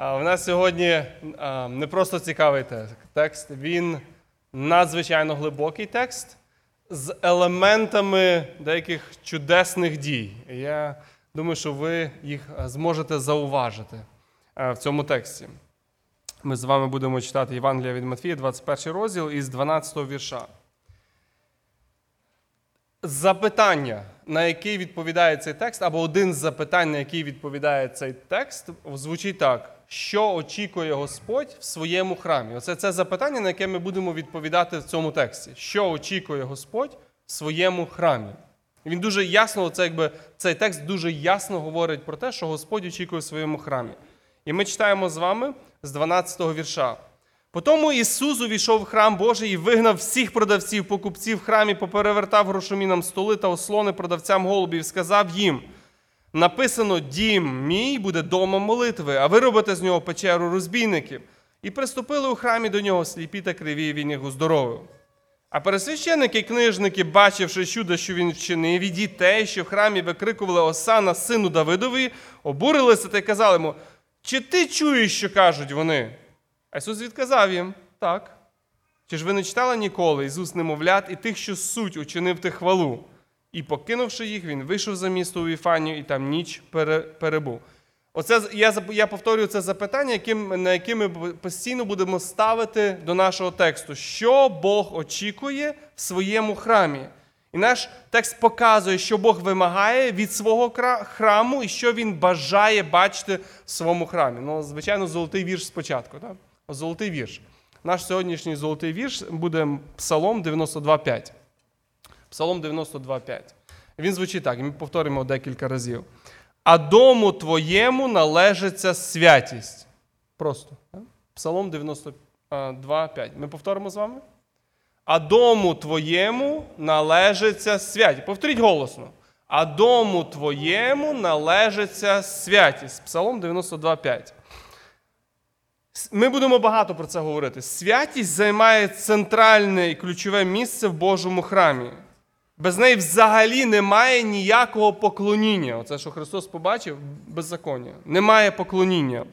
У нас сьогодні не просто цікавий текст, він надзвичайно глибокий текст з елементами деяких чудесних дій. Я думаю, що ви їх зможете зауважити в цьому тексті. Ми з вами будемо читати Євангелія від Матфія, 21 розділ із 12 вірша. Запитання, на який відповідає цей текст, або один з запитань, на який відповідає цей текст, звучить так: що очікує Господь в своєму храмі? Оце це запитання, на яке ми будемо відповідати в цьому тексті. Що очікує Господь в своєму храмі? Він дуже ясно, це якби цей текст дуже ясно говорить про те, що Господь очікує в своєму храмі. І ми читаємо з вами з 12 го вірша. Потому Ісус увійшов в храм Божий і вигнав всіх продавців, покупців в храмі, поперевертав грошомінам столи та ослони продавцям голубів, сказав їм: написано: Дім мій буде домом молитви, а ви робите з нього печеру розбійників. І приступили у храмі до нього сліпі та криві, він їх уздоровив. А пересвященники і книжники, бачивши чудо, що він вчинив, і дітей, що в храмі викрикували Осана, сину Давидові, обурилися та й казали йому: Чи ти чуєш, що кажуть вони? А Ісус відказав їм так. Чи ж ви не читали ніколи Ісус немовлят і тих, що суть учинив тих хвалу? І, покинувши їх, він вийшов за місто у Віфанію і там ніч перебув. Оце я я повторюю це запитання, яким, на яке ми постійно будемо ставити до нашого тексту, що Бог очікує в своєму храмі. І наш текст показує, що Бог вимагає від свого храму і що Він бажає бачити в своєму храмі. Ну, звичайно, золотий вірш спочатку. Так? Золотий вірш. Наш сьогоднішній золотий вірш буде Псалом 92.5. Псалом 92.5. Він звучить так, і ми повторимо декілька разів. А дому твоєму належиться святість. Просто. Псалом 92.5. Ми повторимо з вами? А дому твоєму належиться святість. Повторіть голосно. А дому твоєму належиться святість. Псалом 92.5. Ми будемо багато про це говорити. Святість займає центральне і ключове місце в Божому храмі. Без неї взагалі немає ніякого поклоніння. Оце, що Христос побачив, беззаконня. Немає поклоніння.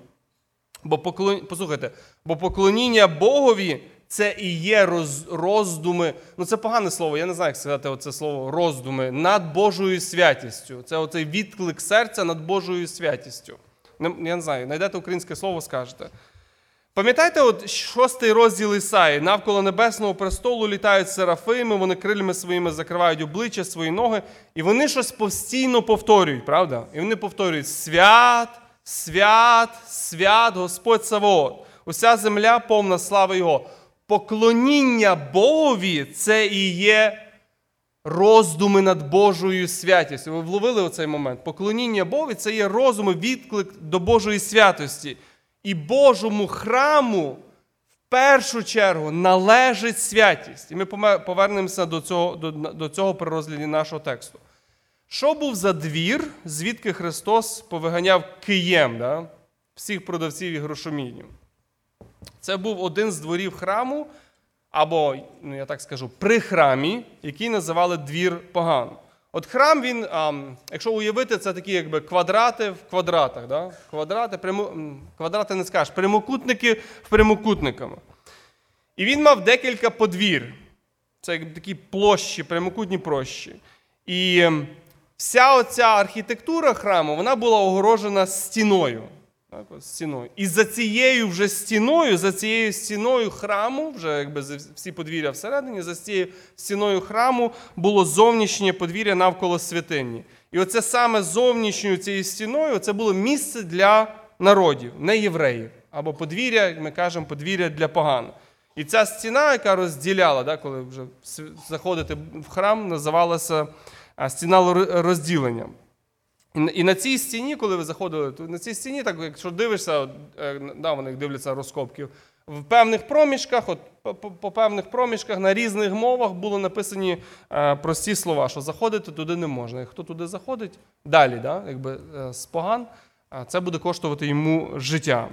Бо поклон... Послухайте, бо поклоніння Богові це і є роз... роздуми. Ну, це погане слово, я не знаю, як сказати оце слово роздуми над Божою святістю. Це оцей відклик серця над Божою святістю. Я не знаю, знайдете українське слово, скажете. Пам'ятаєте, от шостий розділ Ісаї, навколо небесного престолу літають серафими, вони крилями своїми закривають обличчя, свої ноги, і вони щось постійно повторюють, правда? І вони повторюють: свят, свят, свят, Господь Савоот. Уся земля повна слави Його. Поклоніння Богові це і є роздуми над Божою святістю. Ви вловили оцей момент? Поклоніння Богові це є розуми, відклик до Божої святості. І Божому храму в першу чергу належить святість. І ми повернемося до цього до, до цього при розгляді нашого тексту. Що був за двір, звідки Христос повиганяв Києм, да? всіх продавців і грошомінів? Це був один з дворів храму, або, ну я так скажу, при храмі, який називали двір поган. От храм, він, якщо уявити, це такі якби квадрати в квадратах. Да? Квадрати, прямо, квадрати не скажеш, прямокутники в прямокутниками. І він мав декілька подвір. Це якби такі площі, прямокутні площі. І вся оця архітектура храму вона була огорожена стіною. Так, ось стіною. І за цією вже стіною, за цією стіною храму, вже якби всі подвір'я всередині, за цією стіною храму було зовнішнє подвір'я навколо святині. І оце саме зовнішньою цією стіною це було місце для народів, не євреїв. Або подвір'я, як ми кажемо, подвір'я для поган. І ця стіна, яка розділяла, да, коли вже заходити в храм, називалася стіна розділення. І на цій стіні, коли ви заходили, то на цій стіні, так якщо дивишся, е, да, вони дивляться розкопків, в певних проміжках, от по, певних проміжках на різних мовах були написані е, прості слова, що заходити туди не можна. І хто туди заходить, далі, да, якби е, з поган, це буде коштувати йому життя.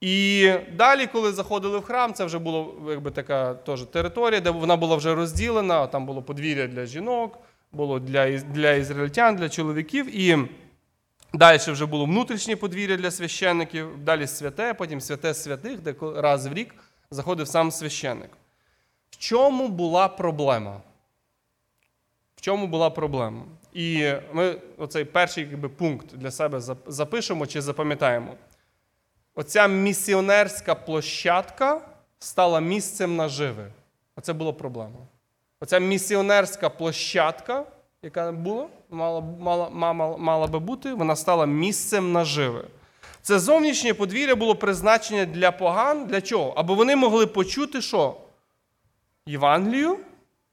І далі, коли заходили в храм, це вже була якби така теж територія, де вона була вже розділена, там було подвір'я для жінок було для для ізраїльтян, для чоловіків. І Далі вже було внутрішнє подвір'я для священників, далі святе, потім святе святих, де раз в рік заходив сам священник. В чому була проблема? В чому була проблема? І ми оцей перший якби, пункт для себе запишемо чи запам'ятаємо. Оця місіонерська площадка стала місцем наживи. Оце була проблема. Оця місіонерська площадка, яка була, мала, мала, мала, мала би бути, вона стала місцем наживи. Це зовнішнє подвір'я було призначення для поган. Для чого? Аби вони могли почути що? Євангелію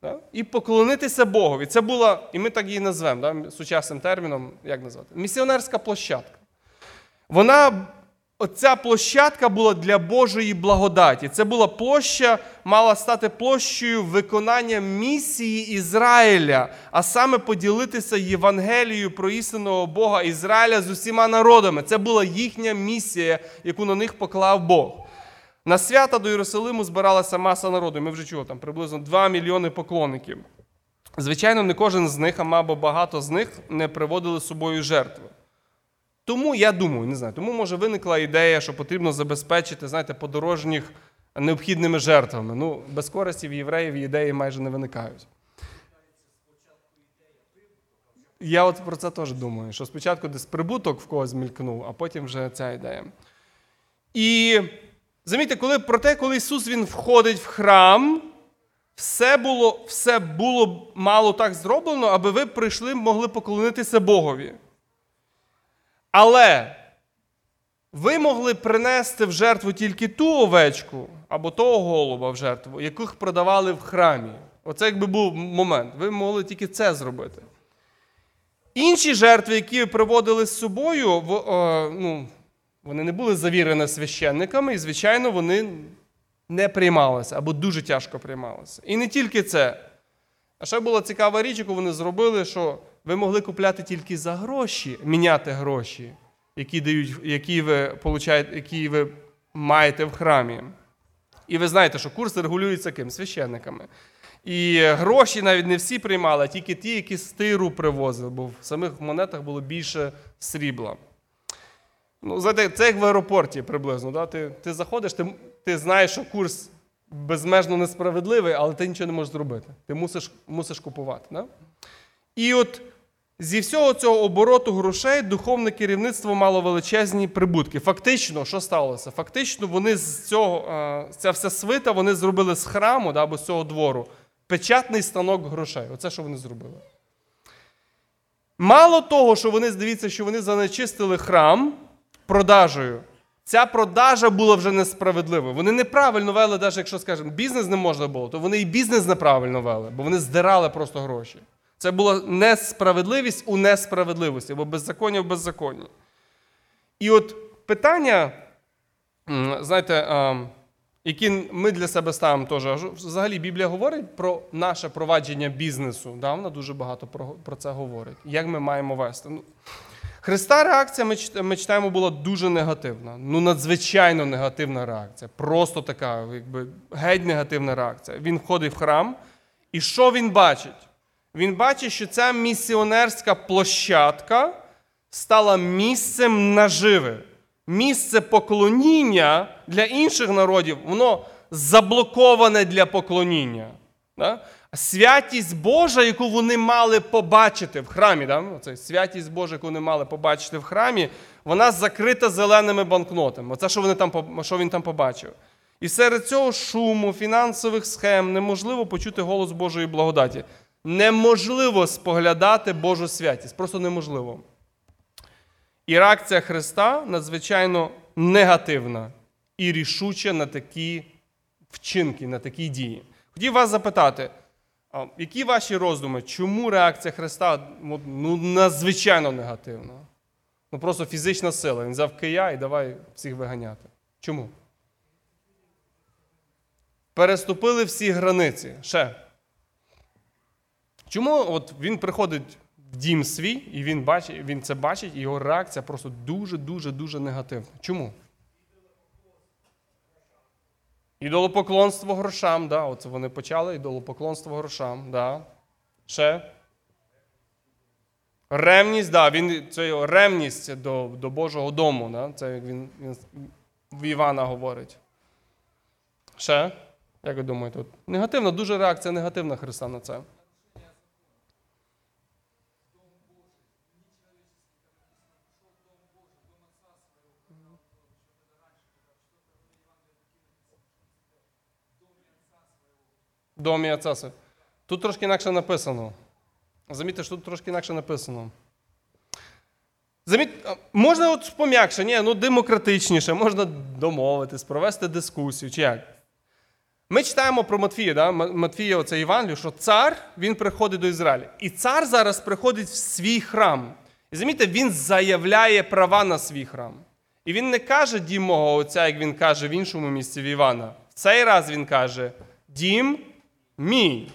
да? і поклонитися Богові. Це була, і ми так її назвемо да? сучасним терміном, як назвати? Місіонерська площадка. Вона, оця площадка була для Божої благодаті. Це була площа, мала стати площею виконання місії Ізраїля, а саме поділитися Євангелією про істинного Бога Ізраїля з усіма народами. Це була їхня місія, яку на них поклав Бог. На свята до Єрусалиму збиралася маса народу. Ми вже чули, там приблизно 2 мільйони поклонників. Звичайно, не кожен з них, а мабуть, багато з них не приводили з собою жертви. Тому я думаю, не знаю, тому може виникла ідея, що потрібно забезпечити, знаєте, подорожніх необхідними жертвами. Ну, без користі в євреїв ідеї майже не виникають. Я от про це теж думаю, що спочатку десь прибуток в когось мількнув, а потім вже ця ідея. І замітьте, коли про те, коли Ісус Він входить в храм, все було, все було мало так зроблено, аби ви прийшли, могли поклонитися Богові. Але ви могли принести в жертву тільки ту овечку або того голуба в жертву, яких продавали в храмі. Оце якби був момент. Ви могли тільки це зробити. Інші жертви, які ви приводили з собою, е, ну, вони не були завірені священниками, і, звичайно, вони не приймалися або дуже тяжко приймалися. І не тільки це. А ще була цікава річ, яку вони зробили, що ви могли купляти тільки за гроші, міняти гроші, які, дають, які, ви, получаєте, які ви маєте в храмі. І ви знаєте, що курс регулюється ким? Священниками. І гроші навіть не всі приймали, а тільки ті, які з тиру привозили, бо в самих монетах було більше срібла. Ну, знаєте, це як в аеропорті приблизно. Да? Ти, ти заходиш, ти, ти знаєш, що курс безмежно несправедливий, але ти нічого не можеш зробити. Ти мусиш, мусиш купувати. Да? І от зі всього цього обороту грошей духовне керівництво мало величезні прибутки. Фактично, що сталося? Фактично, вони з цього, е, ця вся свита вони зробили з храму да, або з цього двору печатний станок грошей. Оце що вони зробили. Мало того, що вони, дивіться, що вони занечистили храм продажею. Ця продажа була вже несправедливою. Вони неправильно вели, навіть якщо скажемо, бізнес не можна було, то вони і бізнес неправильно вели, бо вони здирали просто гроші. Це була несправедливість у несправедливості, або беззаконня в беззаконні. І от питання, знаєте, які ми для себе ставимо теж. Взагалі Біблія говорить про наше провадження бізнесу. Да? Вона дуже багато про, це говорить. Як ми маємо вести. Ну, Христа реакція, ми читаємо, була дуже негативна. Ну, надзвичайно негативна реакція. Просто така, якби геть негативна реакція. Він входить в храм, і що він бачить? Він бачить, що ця місіонерська площадка стала місцем наживи. Місце поклоніння для інших народів, воно заблоковане для поклоніння. Да? Святість Божа, яку вони мали побачити в храмі, да? Оце святість Божа, яку вони мали побачити в храмі, вона закрита зеленими банкнотами. Оце, що, вони там, що він там побачив. І серед цього шуму, фінансових схем неможливо почути голос Божої благодаті. Неможливо споглядати Божу святість. Просто неможливо. І реакція Христа надзвичайно негативна і рішуча на такі вчинки, на такі дії. Хотів вас запитати, які ваші роздуми, чому реакція Христа ну, надзвичайно негативна? Ну просто фізична сила. Він взяв кия і давай всіх виганяти. Чому? Переступили всі границі. Ще. Чому от він приходить в дім свій, і він бачить, він це бачить, і його реакція просто дуже-дуже дуже негативна. Чому? Ідолопоклонство грошам, да, оце вони почали, ідолопоклонство грошам, да. Ще. Ревність, да, він, це його ревність до до Божого дому. Да? Це як він, він в Івана говорить. Ще? Як ви думаєте? Негативна, дуже реакція негативна Христа на це. Домі Ацаси. Тут трошки інакше написано. Замітьте, що тут трошки інакше написано. Заміт... Можна от пом'якше, ні, ну демократичніше, можна домовитись, провести дискусію. чи як? Ми читаємо про Матфія, да? Матфія, оце Івангелію, що цар він приходить до Ізраїля. І цар зараз приходить в свій храм. І замітьте, він заявляє права на свій храм. І він не каже дім мого отця, як він каже в іншому місці в Івана. В цей раз він каже: Дім мій.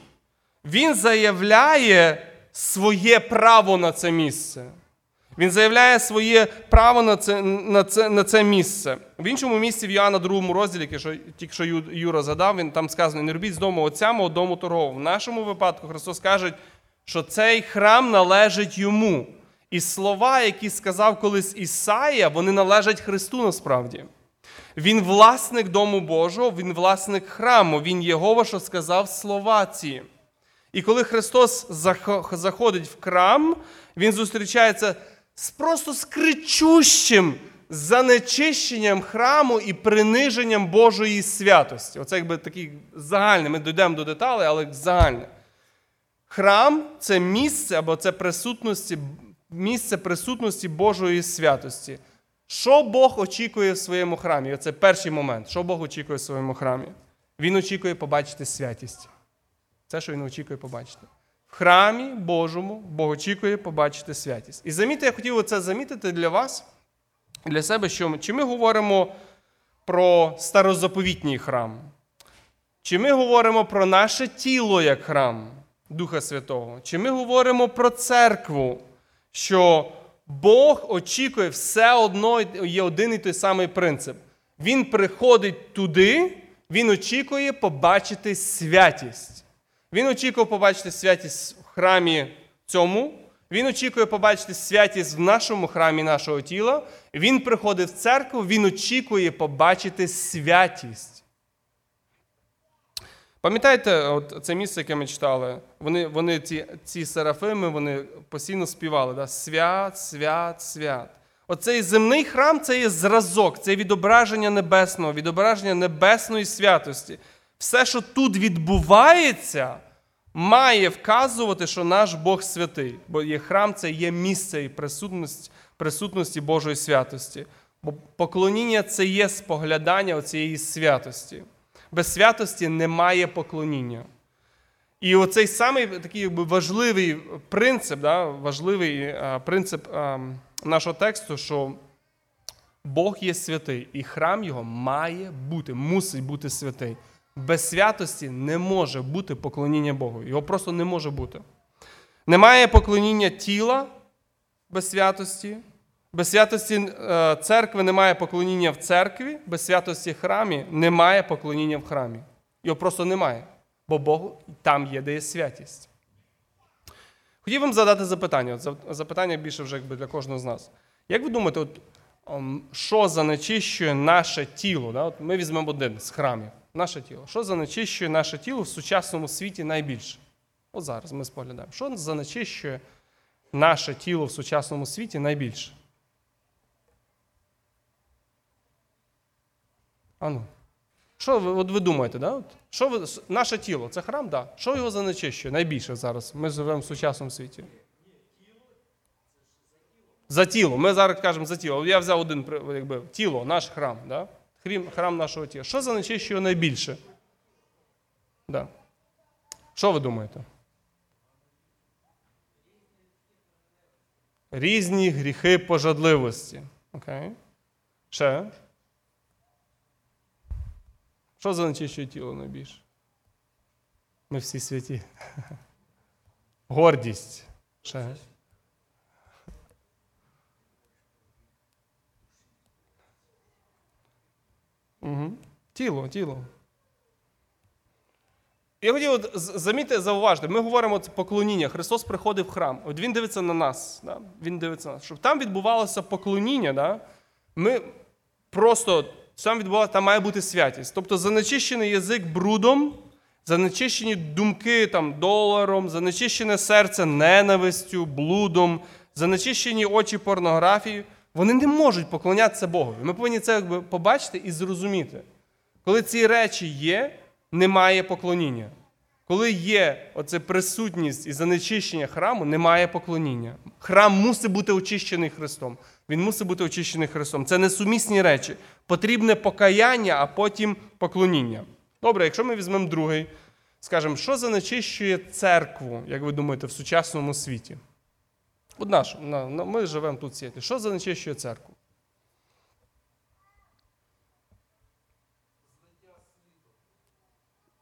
Він заявляє своє право на це місце. Він заявляє своє право на це на це, на це місце. В іншому місці в Йоанна, другому розділі, якщо тільки що Юра задав, він там сказано: не робіть з дому отця мого дому торгового. В нашому випадку Христос каже, що цей храм належить йому. І слова, які сказав колись Ісаїя, вони належать Христу насправді. Він власник дому Божого, він власник храму, він Єгова, що сказав слова ці. І коли Христос заходить в храм, Він зустрічається з просто з кричущим занечищенням храму і приниженням Божої святості. Оце якби такий загальний, ми дійдемо до деталей, але загальне. Храм це місце або це присутності, місце присутності Божої святості. Що Бог очікує в своєму храмі? Оце перший момент. Що Бог очікує в своєму храмі? Він очікує побачити святість. Це, що він очікує побачити. В храмі Божому Бог очікує побачити святість. І замітьте, я хотів це замітити для вас, для себе, що чи ми говоримо про старозаповітній храм, чи ми говоримо про наше тіло як храм Духа Святого, чи ми говоримо про церкву, що Бог очікує все одно є один і той самий принцип. Він приходить туди, він очікує побачити святість. Він очікує побачити святість в храмі цьому. Він очікує побачити святість в нашому храмі нашого тіла. Він приходить в церкву, він очікує побачити святість. Пам'ятаєте, от це місце, яке ми читали? Вони вони ці ці серафими вони постійно співали. Да? Свят, свят, свят. Оцей земний храм це є зразок, це відображення небесного, відображення небесної святості. Все, що тут відбувається, має вказувати, що наш Бог святий. Бо є храм це є місце і присутність, присутності Божої святості. Бо поклоніння це є споглядання цієї святості. Без святості немає поклоніння. І оцей самий такий важливий принцип, да, важливий принцип нашого тексту, що Бог є святий, і храм його має бути, мусить бути святий. Без святості не може бути поклоніння Богу. Його просто не може бути. Немає поклоніння тіла без святості. Без святості е, церкви немає поклоніння в церкві, без святості храмі немає поклоніння в храмі. Його просто немає. Бо Бог там є, де є святість. Хотів вам задати запитання. Запитання більше вже якби для кожного з нас. Як ви думаєте, от, ем, що занечищує наше тіло? Да? От Ми візьмемо один з храмів. Наше тіло. Що занечищує наше тіло в сучасному світі найбільше? От зараз ми споглядаємо. Що занечищує наше тіло в сучасному світі найбільше? Ану. Що ви от ви думаєте? да? От, що ви, Наше тіло це храм, да? Що його занечищує найбільше зараз? Ми живемо в сучасному світі. За тіло. Ми зараз кажемо за тіло. Я взяв один якби, тіло, наш храм. Да? Храм нашого тіла. Що занечищує найбільше? Да. Що ви думаєте? Різні гріхи пожадливості. Окей. Ще? Що занечищує тіло найбільше? Ми всі святі. Гордість. Ще. Угу. Тіло, тіло. Я хотів замітити, зауважити, ми говоримо от поклоніння. Христос приходив в храм. От Він дивиться на нас. Да? Він дивиться на нас. Щоб там відбувалося поклоніння, да? ми просто там відбувалося, там має бути святість. Тобто занечищений язик брудом, занечищені думки там, доларом, занечищене серце ненавистю, блудом, занечищені очі порнографією. Вони не можуть поклонятися Богу. Ми повинні це якби побачити і зрозуміти. Коли ці речі є, немає поклоніння. Коли є оце присутність і занечищення храму, немає поклоніння. Храм мусить бути очищений Христом. Він мусить бути очищений Христом. Це несумісні речі. Потрібне покаяння, а потім поклоніння. Добре, якщо ми візьмемо другий, скажемо, що занечищує церкву, як ви думаєте, в сучасному світі? От наш, на- на- ми живемо тут в світі. Що занечищує церкву?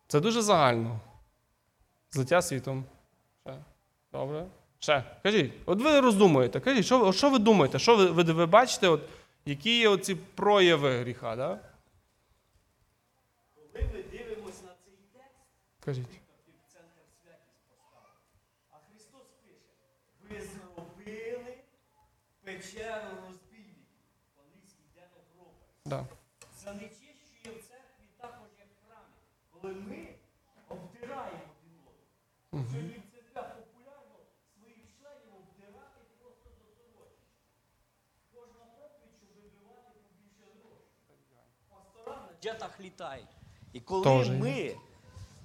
Це дуже загально. Злиття світом. Добре. Ще. Кажіть, от ви роздумуєте, кажіть, що, що ви думаєте? Що ви, ви, ви бачите, от, які є оці прояви гріха? Да? Коли ми дивимося на цей текст, Кажіть. в центр святість поставив. А Христос пише: ви зробили печеру розбійників. По-англійськи den of. Да. Занечищує в церкві також як в храмі, коли ми обдираємо один одного. Сьогодні в церквях популярно своїх членів обдирати просто до сорочки. Кожна проповідь, щоб вибивати побільше грошей. На літають. І коли Тоже ми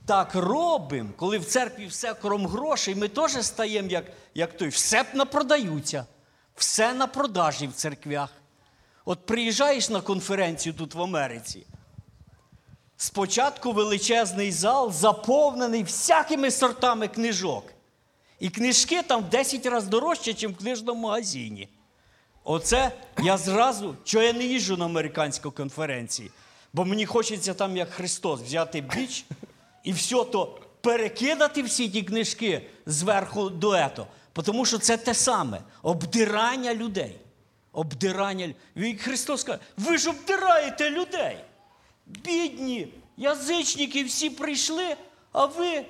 так робимо, коли в церкві все крім грошей, ми теж стаємо як, як той. Все напродаються. Все на продажі в церквях. От приїжджаєш на конференцію тут в Америці. Спочатку величезний зал заповнений всякими сортами книжок. І книжки там в 10 разів дорожче, ніж в книжному магазині. Оце я зразу, що я не їжджу на американську конференції, бо мені хочеться там, як Христос, взяти біч і все то перекидати всі ті книжки зверху до ето. Тому що це те саме обдирання людей. Обдирання. І Христос каже, ви ж обдираєте людей. Бідні, язичники всі прийшли, а ви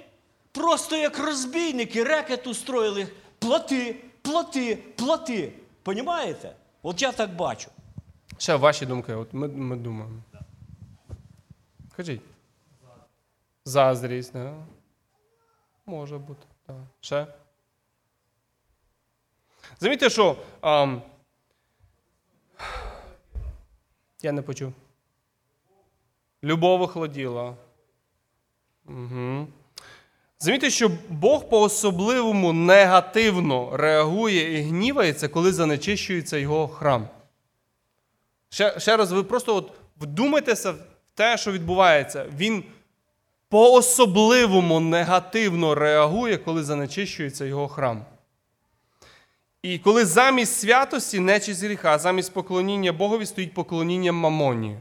просто як розбійники рекет устроїли. Плати, плати, плати. Понімаєте? От я так бачу. Ще ваші думки, от ми, ми думаємо. Кажіть. Заздрість, да? Може бути. Да. Ще. Замітьте, що. ам, я не почув. Любов охолоділа. Угу. Замітьте, що Бог по-особливому негативно реагує і гнівається, коли занечищується його храм. Ще, ще раз, ви просто от вдумайтеся те, що відбувається. Він по-особливому негативно реагує, коли занечищується його храм. І коли замість святості нечість гріха, замість поклоніння Богові стоїть поклоніння мамоні.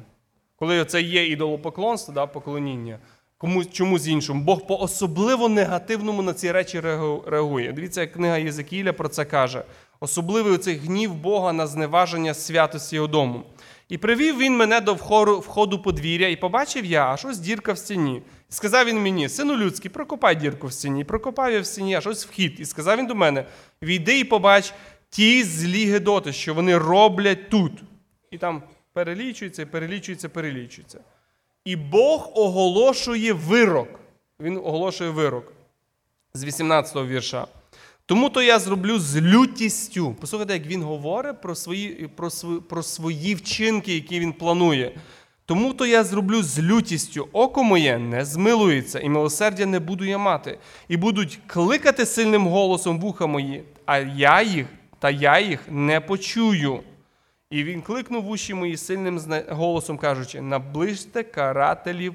Коли це є ідолопоклонство, да, поклоніння, комусь чомусь іншому, Бог по особливо негативному на ці речі реагує. Дивіться, як книга Єзекіля про це каже. Особливий оцей гнів Бога на зневаження святості його дому. І привів він мене до входу подвір'я, і побачив я, аж ось дірка в стіні. І сказав він мені: сину людський, прокопай дірку в стіні. Прокопав я в стіні, аж ось вхід. І сказав він до мене: війди і побач ті злі гедоти, що вони роблять тут. І там перелічується, перелічується, перелічується. І Бог оголошує вирок. Він оголошує вирок з 18-го вірша. Тому то я зроблю з лютістю. Послухайте, як він говорить про свої, про, свої, про свої вчинки, які він планує. Тому то я зроблю з лютістю. Око моє не змилується, і милосердя не буду я мати. І будуть кликати сильним голосом вуха мої, а я їх, та я їх не почую. І він кликнув уші мої сильним голосом, кажучи: наближте карателів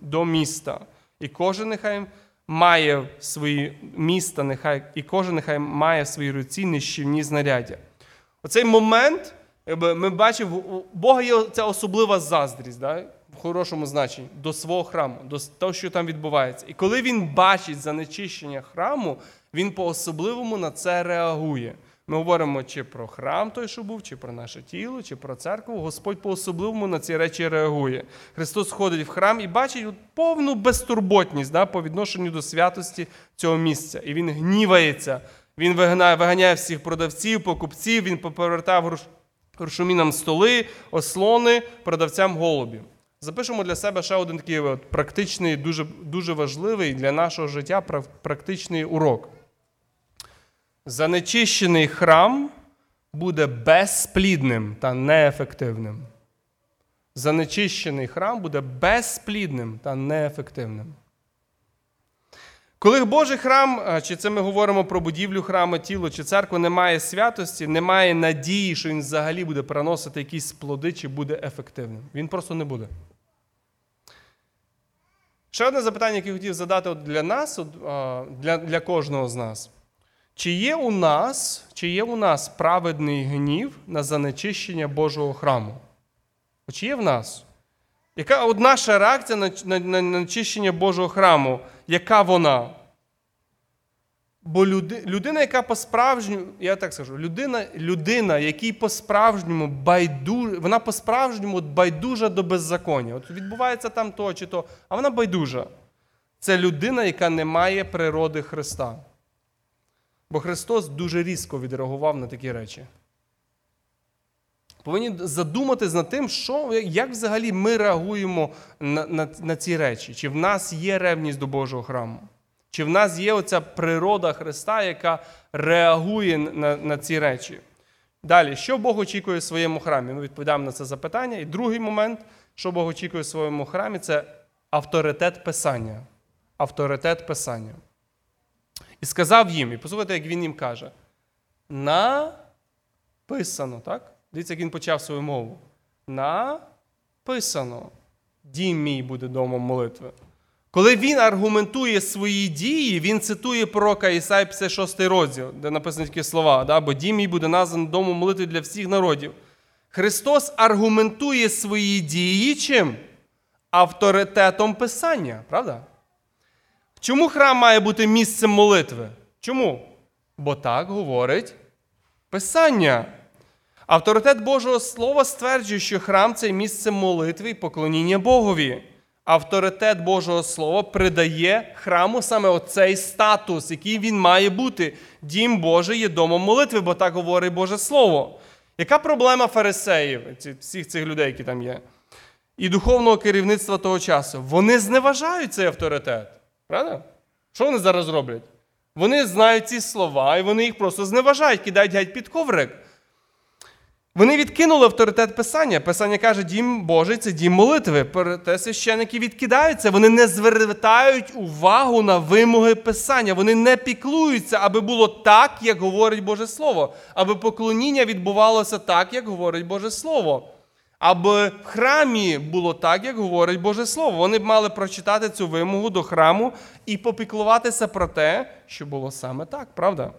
до міста. І кожен нехай має свої міста, нехай, і кожен нехай має в своїй руці нищівні знаряддя. Оцей момент, якби, ми бачимо, у Бога є ця особлива заздрість, да? в хорошому значенні, до свого храму, до того, що там відбувається. І коли він бачить занечищення храму, він по-особливому на це реагує. Ми говоримо чи про храм той, що був, чи про наше тіло, чи про церкву. Господь по-особливому на ці речі реагує. Христос ходить в храм і бачить повну безтурботність да, по відношенню до святості цього місця. І він гнівається. Він виганяє, виганяє всіх продавців, покупців, він повертав грош... грошомінам столи, ослони, продавцям голубів. Запишемо для себе ще один такий от практичний, дуже, дуже важливий для нашого життя прак- практичний урок. Занечищений храм буде безплідним та неефективним. Занечищений храм буде безплідним та неефективним. Коли Божий храм, чи це ми говоримо про будівлю храму, тіло чи церкву, немає святості, немає надії, що він взагалі буде приносити якісь плоди чи буде ефективним. Він просто не буде. Ще одне запитання, яке я хотів задати для нас, для, для кожного з нас. Чи є у нас, чи є у нас праведний гнів на занечищення Божого храму? Чи є в нас? Яка от наша реакція на, на, на, на очищення Божого храму? Яка вона? Бо люди, людина, яка по-справжньому, я так скажу, людина, людина якій по-справжньому байду, вона по-справжньому байдужа до беззаконня. От відбувається там то чи то, а вона байдужа. Це людина, яка не має природи Христа. Бо Христос дуже різко відреагував на такі речі. Повинні задуматись над тим, що, як взагалі ми реагуємо на, на, на ці речі. Чи в нас є ревність до Божого храму? Чи в нас є оця природа Христа, яка реагує на, на ці речі? Далі, що Бог очікує в своєму храмі? Ми відповідаємо на це запитання. І другий момент, що Бог очікує в своєму храмі, це авторитет Писання. Авторитет Писання. І сказав їм, і послухайте, як він їм каже: написано, так? Дивіться, як він почав свою мову. Написано. Дім мій буде домом молитви. Коли він аргументує свої дії, він цитує пророка Ісаї 56 розділ, де написані такі слова, да? бо дім мій буде названий домом молитви для всіх народів. Христос аргументує свої дії чим? Авторитетом Писання, правда? Чому храм має бути місцем молитви? Чому? Бо так говорить Писання. Авторитет Божого Слова стверджує, що храм це місце молитви і поклоніння Богові. Авторитет Божого Слова придає храму саме оцей статус, який він має бути. Дім Божий є домом молитви, бо так говорить Боже Слово. Яка проблема фарисеїв, всіх цих людей, які там є, і духовного керівництва того часу? Вони зневажають цей авторитет. Правда? Що вони зараз роблять? Вони знають ці слова, і вони їх просто зневажають, кидають геть під коврик. Вони відкинули авторитет Писання. Писання каже, дім Божий це дім молитви. Проте священники відкидаються, вони не звертають увагу на вимоги Писання. Вони не піклуються, аби було так, як говорить Боже Слово, аби поклоніння відбувалося так, як говорить Боже Слово. Аби в храмі було так, як говорить Боже Слово. Вони б мали прочитати цю вимогу до храму і попіклуватися про те, що було саме так, правда?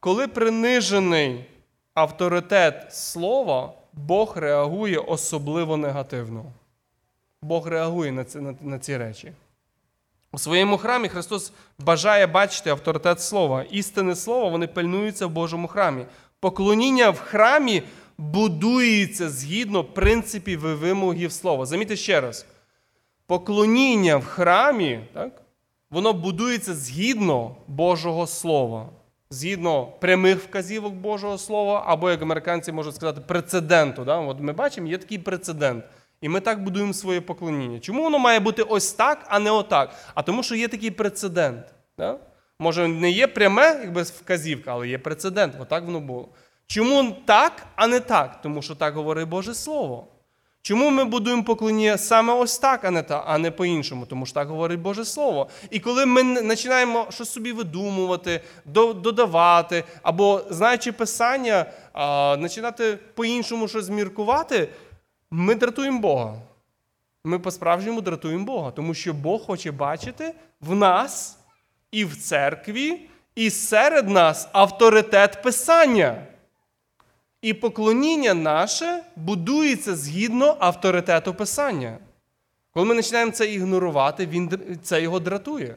Коли принижений авторитет слова, Бог реагує особливо негативно. Бог реагує на ці, на, на ці речі. У своєму храмі Христос бажає бачити авторитет слова. Істинне слово вони пильнуються в Божому храмі. Поклоніння в храмі будується згідно принципів і вимогів слова. Замітьте ще раз. Поклоніння в храмі, так, воно будується згідно Божого Слова, згідно прямих вказівок Божого Слова, або, як американці можуть сказати, прецеденту. Да? От ми бачимо, є такий прецедент. І ми так будуємо своє поклоніння. Чому воно має бути ось так, а не отак? А тому, що є такий прецедент. Да? Може, не є пряме, якби вказівка, але є прецедент. Отак воно було. Чому так, а не так? Тому що так говорить Боже Слово. Чому ми будуємо поклоніння саме ось так, а не та, а не по-іншому? Тому що так говорить Боже Слово. І коли ми починаємо щось собі видумувати, додавати, або знаючи Писання, починати по-іншому щось зміркувати, ми дратуємо Бога. Ми по-справжньому дратуємо Бога, тому що Бог хоче бачити в нас і в церкві, і серед нас авторитет Писання. І поклоніння наше будується згідно авторитету Писання. Коли ми починаємо це ігнорувати, він, це його дратує.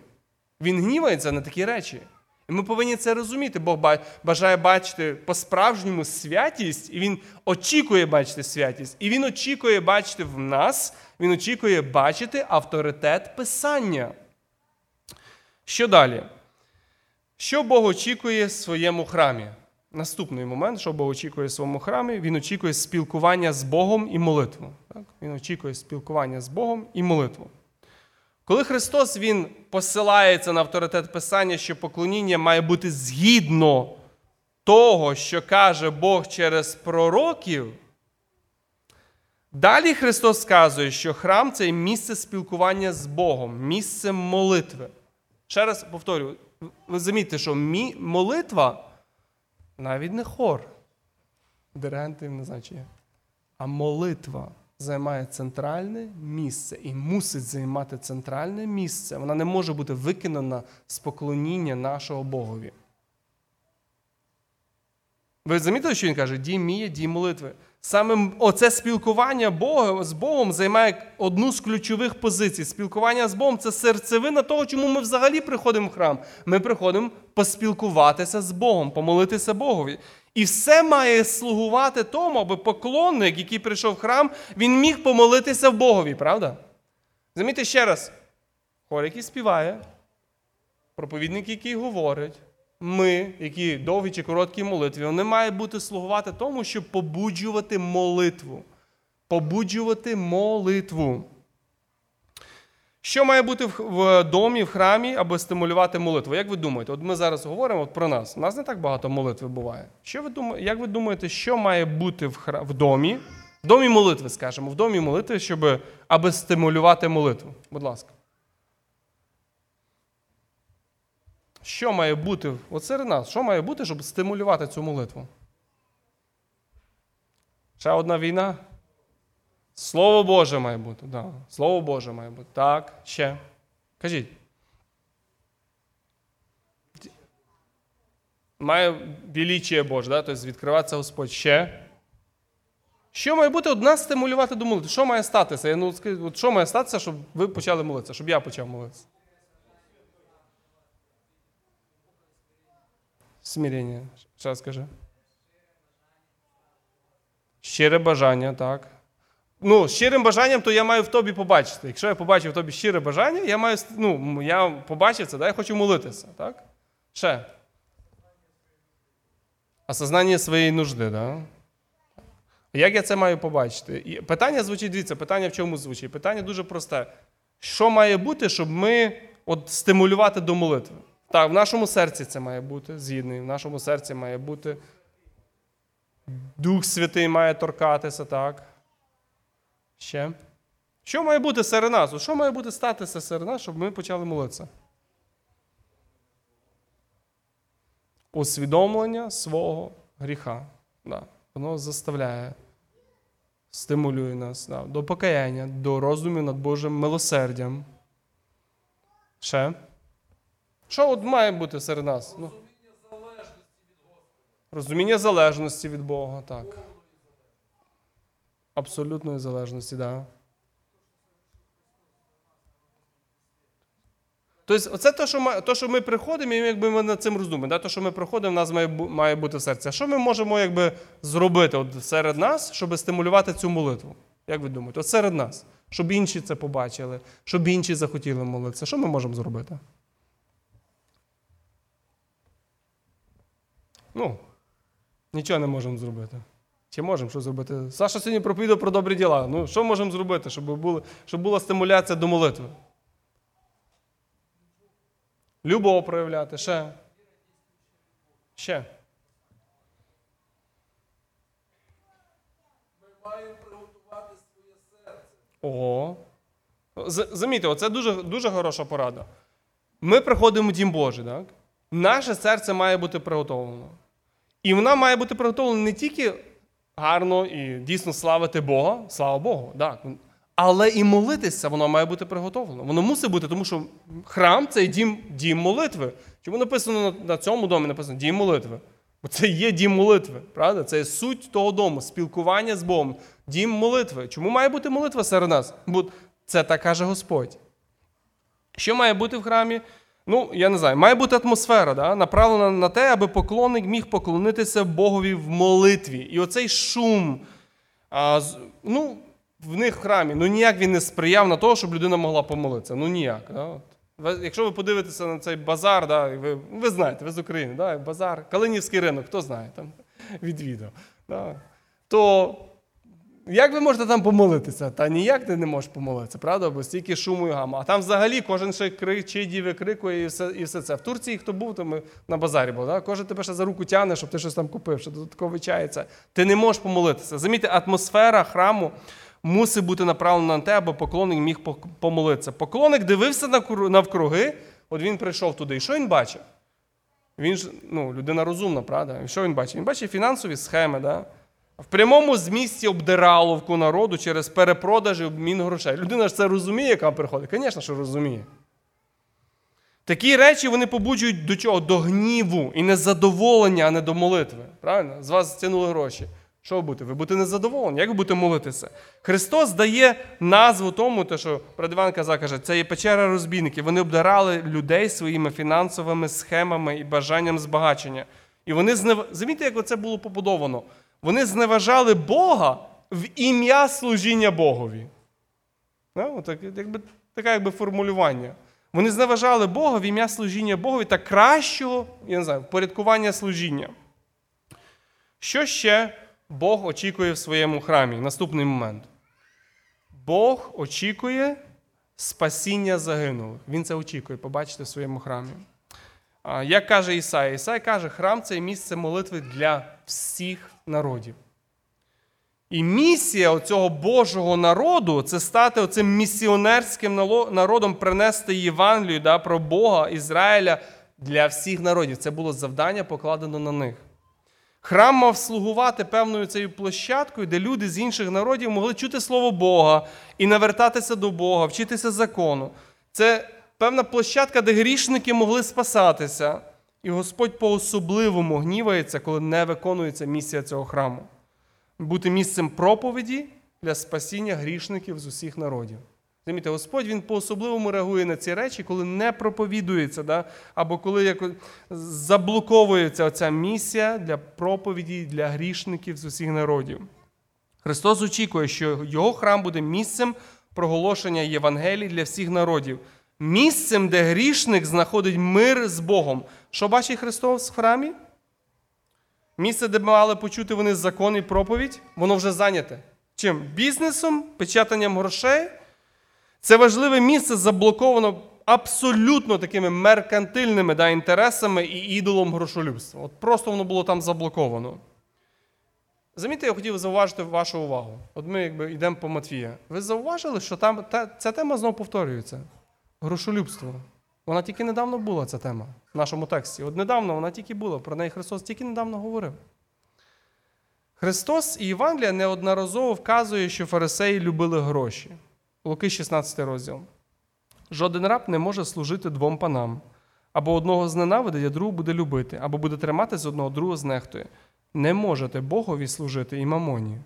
Він гнівається на такі речі. І ми повинні це розуміти. Бог бажає бачити по-справжньому святість, і Він очікує бачити святість. І Він очікує бачити в нас, Він очікує бачити авторитет Писання. Що далі? Що Бог очікує в своєму храмі? Наступний момент, що Бог очікує в своєму храмі, він очікує спілкування з Богом і молитву. Так? Він очікує спілкування з Богом і молитву. Коли Христос Він посилається на авторитет Писання, що поклоніння має бути згідно того, що каже Бог через пророків, далі Христос сказує, що храм це місце спілкування з Богом, місце молитви. Ще раз повторюю, ви замітьте, що молитва навіть не хор, диригенти не знаю, а молитва займає центральне місце і мусить займати центральне місце. Вона не може бути викинена з поклоніння нашого Богові. Ви замітили, що він каже? Дій мій, дій молитви. Саме оце спілкування Бога, з Богом займає одну з ключових позицій. Спілкування з Богом це серцевина того, чому ми взагалі приходимо в храм. Ми приходимо поспілкуватися з Богом, помолитися Богові. І все має слугувати тому, аби поклонник, який прийшов в храм, він міг помолитися в Богові, правда? Замітьте ще раз: хор, який співає, проповідник, який говорить, ми, які довгі чи короткі молитві, вони мають бути слугувати тому, щоб побуджувати молитву. Побуджувати молитву. Що має бути в- домі, в храмі, аби стимулювати молитву? Як ви думаєте? От ми зараз говоримо про нас. У нас не так багато молитви буває. Що ви думаєте, як ви думаєте, що має бути в, хра... в домі? В домі молитви, скажімо, в домі молитви, щоб, аби стимулювати молитву? Будь ласка. Що має бути от нас? Що має бути, щоб стимулювати цю молитву? Ще одна війна? Слово Боже має бути. Да. Слово Боже має бути. Так, ще. Кажіть. Має величие Боже, да? тобто відкриватися Господь ще. Що має бути одна стимулювати до молитви? Що має статися? Я, ну, що має статися, щоб ви почали молитися, щоб я почав молитися? Смирення. Ще скажи. Щире бажання, так. Ну, щирим бажанням, то я маю в тобі побачити. Якщо я побачив в тобі щире бажання, я маю, ну, я побачив це, да, я хочу молитися, так? Ще. Осознання своєї нужди, да? Як я це маю побачити? І питання звучить, дивіться, питання в чому звучить? Питання дуже просте. Що має бути, щоб ми от, стимулювати до молитви? Так, в нашому серці це має бути згідний, в нашому серці має бути. Дух Святий має торкатися, так? Ще. Що має бути серед нас? Що має бути статися серед нас, щоб ми почали молитися? Усвідомлення свого гріха. Да. Воно заставляє, стимулює нас да. до покаяння, до роздумів над Божим милосердям. Ще. Що от має бути серед нас? Ну. Розуміння залежності від Бога, так. Абсолютної залежності, так. Да. Тобто, оце те, що ми, то, що ми приходимо, і якби ми над цим роздумуємо. Да? То, що ми приходимо, в нас має, має бути серце. Що ми можемо якби, зробити от серед нас, щоб стимулювати цю молитву? Як ви думаєте? От серед нас, щоб інші це побачили, щоб інші захотіли молитися. Що ми можемо зробити? Ну, нічого не можемо зробити. Чи можемо що зробити? Саша сьогодні проповідав про добрі діла. Ну, що можемо зробити, щоб, було, щоб була стимуляція до молитви? Любов проявляти. Ще. Ще. Ого. З- Замітьте, оце дуже, дуже хороша порада. Ми приходимо в Дім Божий, так? Наше серце має бути приготовлено. І вона має бути приготовлена не тільки гарно і дійсно славити Бога, слава Богу, так. Але і молитися воно має бути приготовлено. Воно мусить бути, тому що храм це дім, дім молитви. Чому написано на, цьому домі написано дім молитви? Бо це є дім молитви, правда? Це є суть того дому, спілкування з Богом, дім молитви. Чому має бути молитва серед нас? Бо це так каже Господь. Що має бути в храмі? Ну, я не знаю, має бути атмосфера, да? направлена на те, аби поклонник міг поклонитися Богові в молитві. І оцей шум, а, ну, в них в храмі, ну ніяк він не сприяв на того, щоб людина могла помолитися. Ну ніяк. Да? От. Якщо ви подивитеся на цей базар, да, ви, ви знаєте, ви з України, да, базар, Калинівський ринок, хто знає, там відвідав. Да, то як ви можете там помолитися? Та ніяк ти не можеш помолитися, правда? Бо стільки шуму і гаму. А там взагалі кожен ще кричить і викрикує і все, і все це. В Турції хто був, то ми на базарі був. Да? Кожен тебе ще за руку тягне, щоб ти щось там купив, що додатково чається. Ти не можеш помолитися. Замітьте, атмосфера храму мусить бути направлена на те, аби поклонник міг помолитися. Поклонник дивився навкруги, от він прийшов туди. І що він бачив? Він ж ну, людина розумна, правда? І що він бачить? Він бачить фінансові схеми, да? В прямому змісті обдираловку народу через перепродаж і обмін грошей. Людина ж це розуміє, яка приходить? Звісно, що розуміє. Такі речі вони побуджують до чого? До гніву і незадоволення, а не до молитви. Правильно? З вас стягнули гроші. Що ви будете? Ви будете незадоволені. Як ви будете молитися? Христос дає назву тому, те, що Іван казав, каже, це є печера розбійників. Вони обдирали людей своїми фінансовими схемами і бажанням збагачення. І вони знев... Замітьте, як це було побудовано. Вони зневажали Бога в ім'я служіння Богові. Ну, так, якби, таке якби формулювання. Вони зневажали Бога в ім'я служіння Богові та кращого, я не знаю, впорядкування служіння. Що ще Бог очікує в своєму храмі? Наступний момент. Бог очікує спасіння загинулих. Він це очікує, побачите в своєму храмі. Як каже Ісай? Ісай каже, храм це місце молитви для всіх народів. І місія цього Божого народу це стати оцим місіонерським народом, принести Євангелію да, про Бога Ізраїля для всіх народів. Це було завдання, покладено на них. Храм мав слугувати певною цією площадкою, де люди з інших народів могли чути слово Бога і навертатися до Бога, вчитися закону. Це певна площадка, де грішники могли спасатися. І Господь по-особливому гнівається, коли не виконується місія цього храму. Бути місцем проповіді для спасіння грішників з усіх народів. Замітьте, Господь він по-особливому реагує на ці речі, коли не проповідується, да? або коли заблоковується оця місія для проповіді для грішників з усіх народів. Христос очікує, що його храм буде місцем проголошення Євангелій для всіх народів, місцем, де грішник знаходить мир з Богом. Що бачить Христос в храмі? Місце, де мали почути вони закон і проповідь, воно вже зайняте. Чим? Бізнесом, печатанням грошей. Це важливе місце заблоковано абсолютно такими меркантильними да, інтересами і ідолом грошолюбства. От просто воно було там заблоковано. Замітьте, я хотів зауважити вашу увагу. От ми якби йдемо по Матвія. Ви зауважили, що там та, ця тема знову повторюється? Грошолюбство. Вона тільки недавно була, ця тема в нашому тексті. От недавно вона тільки була. Про неї Христос тільки недавно говорив. Христос і Євангелія неодноразово вказує, що фарисеї любили гроші. Луки 16 розділ. Жоден раб не може служити двом панам. Або одного зненавидить, а другого буде любити, або буде тримати з одного, другого знехтує. Не можете Богові служити і мамоні.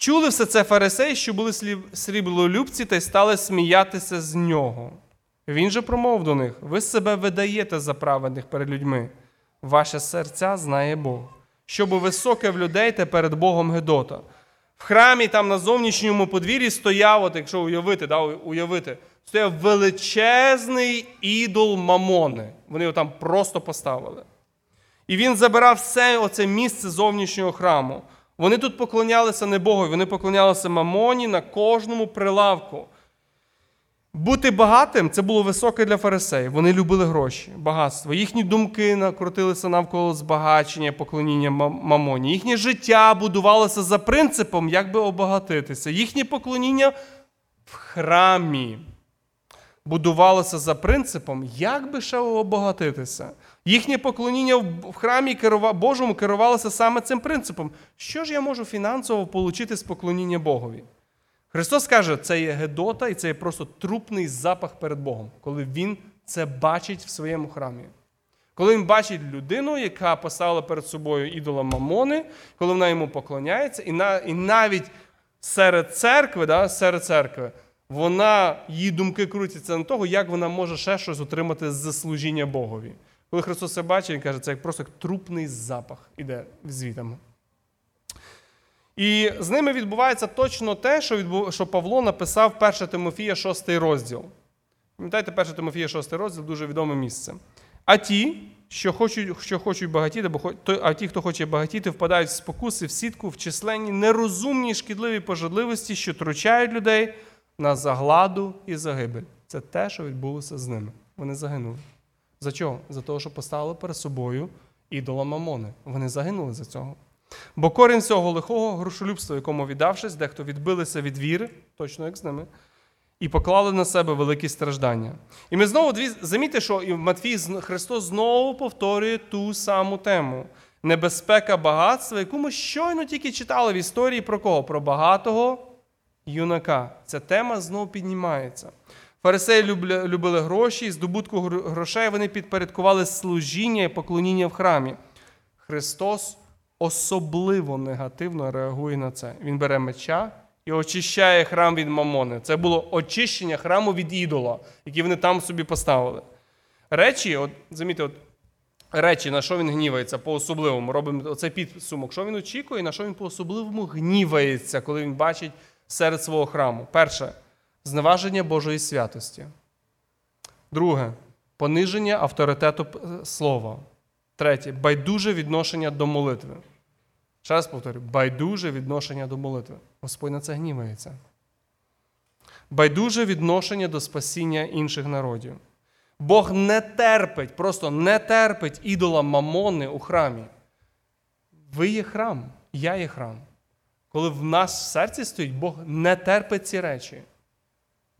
Чули все це фарисеї, що були сріблолюбці, та й стали сміятися з нього. Він же промовив до них: ви себе видаєте за праведних перед людьми. Ваше серця знає Бог. Щоби високе в людей та перед Богом Гедота. В храмі там на зовнішньому подвір'ї стояв, от якщо уявити, да, уявити, стояв величезний ідол Мамони. Вони його там просто поставили. І він забирав все оце місце зовнішнього храму. Вони тут поклонялися не Богу, вони поклонялися Мамоні на кожному прилавку. Бути багатим це було високе для фарисеїв. Вони любили гроші, багатство. Їхні думки накрутилися навколо збагачення, поклоніння мамоні. Їхнє життя будувалося за принципом, як би обагатитися. Їхнє поклоніння в храмі будувалося за принципом, як би ще обагатитися. Їхнє поклоніння в храмі Божому керувалося саме цим принципом. Що ж я можу фінансово отримати з поклоніння Богові? Христос каже, це є Гедота і це є просто трупний запах перед Богом, коли Він це бачить в своєму храмі. Коли він бачить людину, яка поставила перед собою ідола Мамони, коли вона йому поклоняється, і, на, і навіть серед церкви, да, серед церкви, вона, її думки крутяться на того, як вона може ще щось отримати з служіння Богові. Коли Христос це бачить, він каже, це як просто трупний запах іде звітами. І з ними відбувається точно те, що, відбу... що Павло написав 1 Тимофія 6 розділ. Пам'ятаєте, 1 Тимофія 6 розділ дуже відоме місце. А ті, що хочуть, що хочуть багатіти, бо а ті, хто хоче багатіти, впадають в спокуси, в сітку, в численні, нерозумні, шкідливі пожадливості, що тручають людей на загладу і загибель. Це те, що відбулося з ними. Вони загинули. За чого? За те, що поставили перед собою ідола Мамони. Вони загинули за цього. Бо корінь цього лихого грошолюбства, якому віддавшись, дехто відбилися від віри, точно як з ними, і поклали на себе великі страждання. І ми знову замітьте, що і в Матвії Христос знову повторює ту саму тему. Небезпека багатства, яку ми щойно тільки читали в історії про кого? Про багатого юнака. Ця тема знову піднімається. Фарисеї любили гроші, і здобутку грошей вони підпорядкували служіння і поклоніння в храмі. Христос особливо негативно реагує на це. Він бере меча і очищає храм від мамони. Це було очищення храму від ідола, який вони там собі поставили. Речі, от замітьте, от речі, на що він гнівається по-особливому. Робимо оцей підсумок. Що він очікує, на що він по-особливому гнівається, коли він бачить серед свого храму. Перше зневаження Божої святості. Друге пониження авторитету слова. Третє байдуже відношення до молитви. Ще раз повторю, байдуже відношення до молитви. Господь на це гнівається. Байдуже відношення до спасіння інших народів. Бог не терпить, просто не терпить ідола мамони у храмі. Ви є храм, я є храм. Коли в нас в серці стоїть, Бог не терпить ці речі.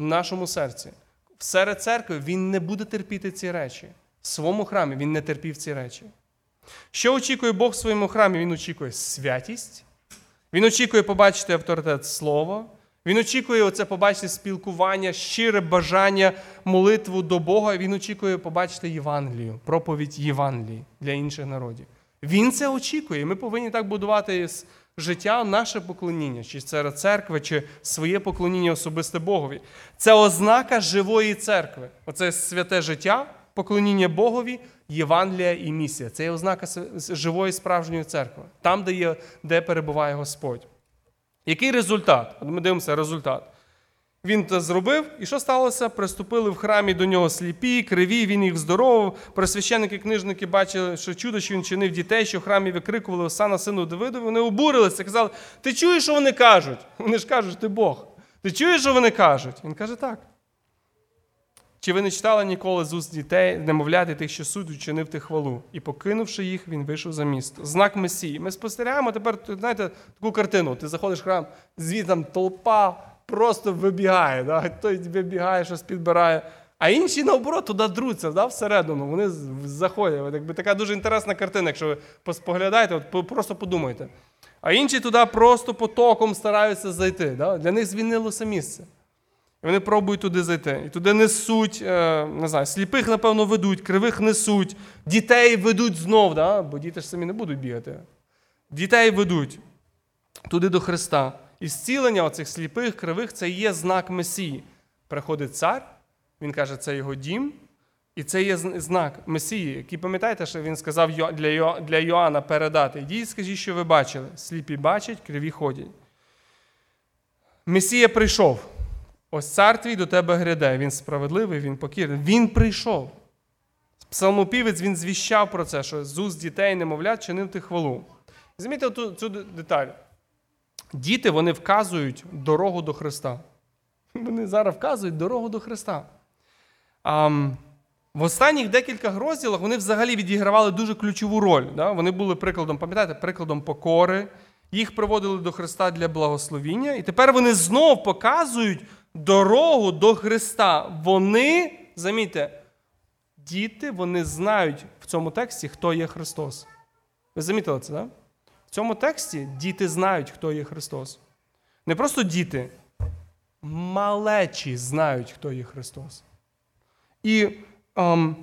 В нашому серці. Всеред церкви він не буде терпіти ці речі. В своєму храмі він не терпів ці речі. Що очікує Бог в своєму храмі? Він очікує святість, він очікує побачити авторитет слова, він очікує оце побачити спілкування, щире бажання, молитву до Бога. Він очікує побачити Євангелію, проповідь Євангелії для інших народів. Він це очікує. Ми повинні так будувати життя наше поклоніння, чи це церкви, чи своє поклоніння особисте Богові. Це ознака живої церкви. Оце святе життя, поклоніння Богові, Євангелія і місія. Це є ознака живої справжньої церкви, там, де, є, де перебуває Господь. Який результат? Ми дивимося результат. Він це зробив, і що сталося? Приступили в храмі до нього сліпі, криві, він їх здоровив. Просвященники, книжники бачили, що чудо, що він чинив дітей, що в храмі викрикували Осана сину Давидові. Вони обурилися, казали: Ти чуєш, що вони кажуть? Вони ж кажуть, ти Бог. Ти чуєш, що вони кажуть? Він каже, так. Чи ви не читали ніколи з уст дітей, немовляти тих, що суд чинив ти хвалу? І покинувши їх, він вийшов за місто. Знак Месії. Ми спостерігаємо тепер, знаєте, таку картину. Ти заходиш в храм, звідти там толпа просто вибігає. Да? Той вибігає, щось підбирає. А інші, наоборот, туди друться, да, всередину. Вони заходять. Якби така дуже інтересна картина, якщо ви споглядаєте, от просто подумайте. А інші туди просто потоком стараються зайти. Да? Для них звільнилося місце. І вони пробують туди зайти. І туди несуть, е, не знаю, сліпих, напевно, ведуть, кривих несуть, дітей ведуть знов, да? бо діти ж самі не будуть бігати. Дітей ведуть туди до Христа. І зцілення оцих сліпих, кривих це є знак Месії. Приходить цар, він каже, це його дім, і це є знак Месії, який пам'ятаєте, що він сказав для Йоанна передати. Йдіть, скажіть, що ви бачили. Сліпі бачать, криві ходять. Месія прийшов. Ось цар твій до тебе гряде. Він справедливий, він покірний. Він прийшов. Псалмопівець він звіщав про це, що з уст дітей, немовлят, чинив ти хвалу. Замітьте ту, цю деталь. Діти вони вказують дорогу до Христа. Вони зараз вказують дорогу до Христа. А, в останніх декілька розділах вони взагалі відігравали дуже ключову роль. Да? Вони були прикладом, пам'ятаєте, прикладом покори. Їх приводили до Христа для благословіння. І тепер вони знов показують дорогу до Христа. Вони, замітьте, діти, вони знають в цьому тексті, хто є Христос. Ви замітили це, так? Да? В цьому тексті діти знають, хто є Христос. Не просто діти, малечі знають, хто є Христос. І ем,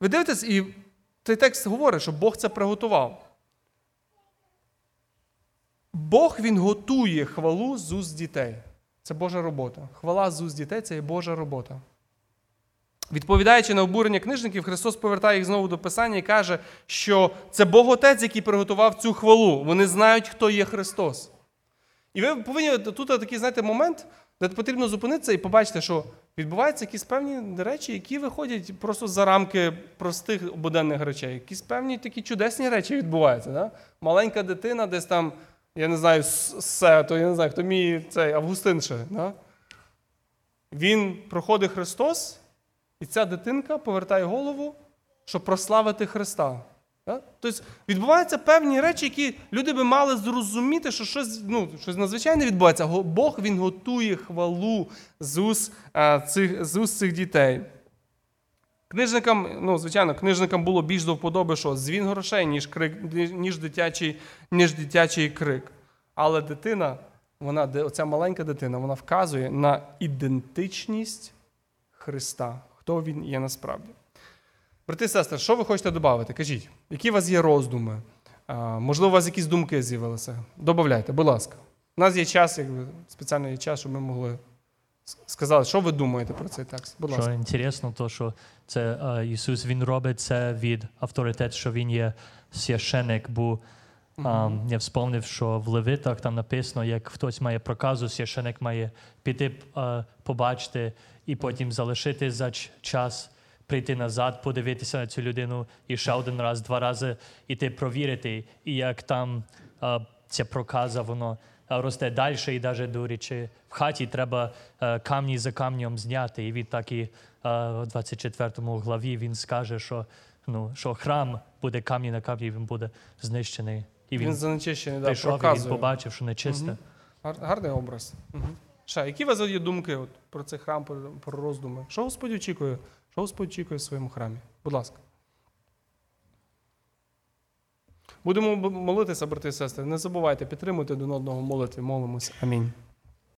ви дивитесь, і цей текст говорить, що Бог це приготував. Бог Він готує хвалу з уст дітей. Це Божа робота. Хвала з уст дітей це є Божа робота. Відповідаючи на обурення книжників, Христос повертає їх знову до Писання і каже, що це Бог Отець, який приготував цю хвалу. Вони знають, хто є Христос. І ви повинні тут такий, знаєте, момент, де потрібно зупинитися і побачити, що відбуваються якісь певні речі, які виходять просто за рамки простих буденних речей. Якісь певні такі чудесні речі відбуваються. Да? Маленька дитина десь там, я не знаю, все, то я не знаю, хто мій цей Августин ще. Да? Він проходить Христос, і ця дитинка повертає голову, щоб прославити Христа. Тобто відбуваються певні речі, які люди би мали зрозуміти, що щось, ну, щось надзвичайне відбувається. Бог він готує хвалу з уст, цих, з уст цих дітей. Книжникам, ну, звичайно, книжникам було більш до вподоби, що звін грошей, ніж, крик, ніж, дитячий, ніж дитячий крик. Але дитина, вона, оця маленька дитина, вона вказує на ідентичність Христа, хто він є насправді. Брати і сестри, що ви хочете додати? Кажіть, які у вас є роздуми? А, можливо, у вас якісь думки з'явилися? Добавляйте, будь ласка. У нас є час, якби спеціально є час, щоб ми могли сказати, що ви думаєте про цей текст. Будь ласка. Що інтересно, то що це Ісус Він робить це від авторитету, що Він є священик, бо а, я вспомнив, що в Левитах там написано, як хтось має проказу, священик має піти побачити і потім залишити за час, прийти назад, подивитися на цю людину і ще один раз, два рази іти провірити, і як там е, ця проказа, воно росте далі, і навіть до речі, в хаті треба е, камні за камнем зняти. І він так і е, в 24 главі він скаже, що, ну, що храм буде камінь на камні, він буде знищений. І Він він занечищений, да, прийшов, і він побачив, що нечисте. Гар- Гарний образ. Угу. Ще, які у вас є думки от, про цей храм, про, роздуми? Що Господь очікує? Що Господь очікує в своєму храмі? Будь ласка. Будемо молитися, брати і сестри. Не забувайте, підтримуйте один одного молитві. Молимося. Амінь.